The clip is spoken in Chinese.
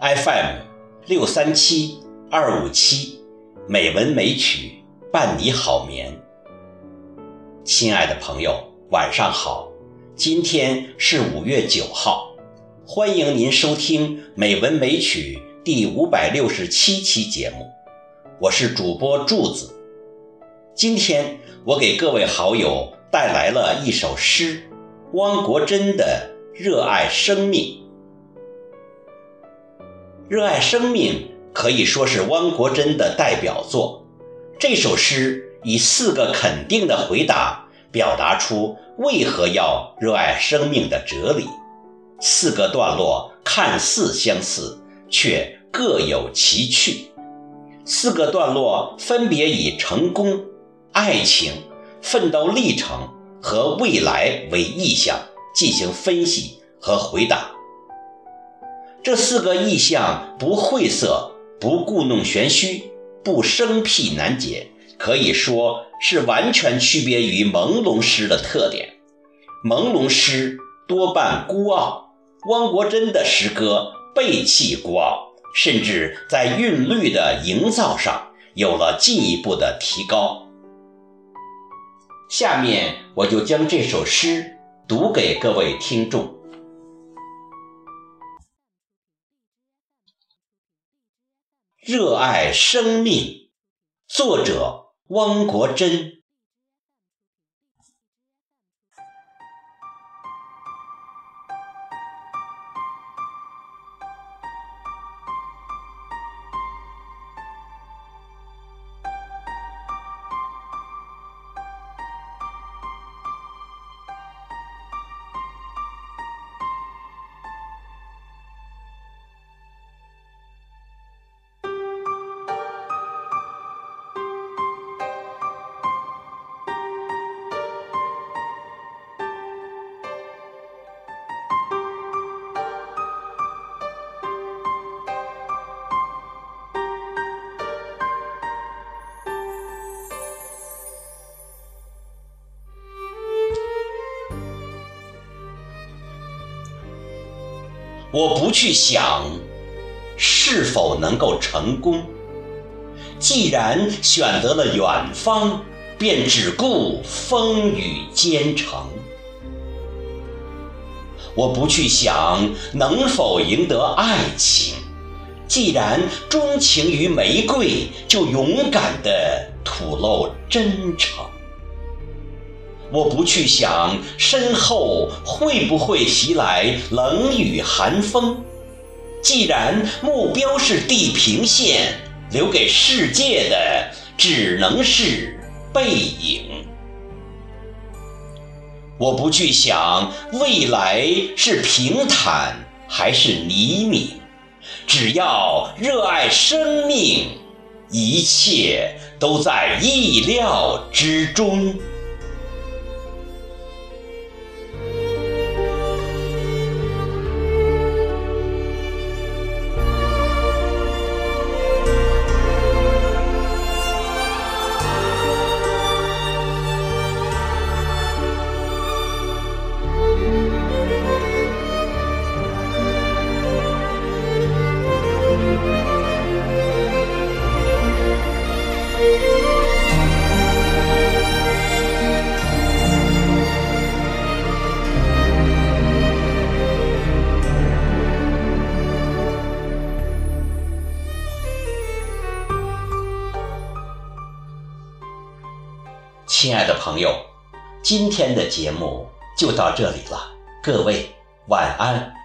FM 六三七二五七，美文美曲伴你好眠。亲爱的朋友，晚上好，今天是五月九号，欢迎您收听《美文美曲》第五百六十七期节目，我是主播柱子。今天我给各位好友带来了一首诗，汪国真的《热爱生命》。热爱生命可以说是汪国真的代表作。这首诗以四个肯定的回答，表达出为何要热爱生命的哲理。四个段落看似相似，却各有其趣。四个段落分别以成功、爱情、奋斗历程和未来为意象进行分析和回答。这四个意象不晦涩，不故弄玄虚，不生僻难解，可以说是完全区别于朦胧诗的特点。朦胧诗多半孤傲，汪国真的诗歌背弃孤傲，甚至在韵律的营造上有了进一步的提高。下面我就将这首诗读给各位听众。热爱生命，作者汪国真。我不去想是否能够成功，既然选择了远方，便只顾风雨兼程。我不去想能否赢得爱情，既然钟情于玫瑰，就勇敢地吐露真诚。我不去想身后会不会袭来冷雨寒风，既然目标是地平线，留给世界的只能是背影。我不去想未来是平坦还是泥泞，只要热爱生命，一切都在意料之中。亲爱的朋友，今天的节目就到这里了，各位晚安。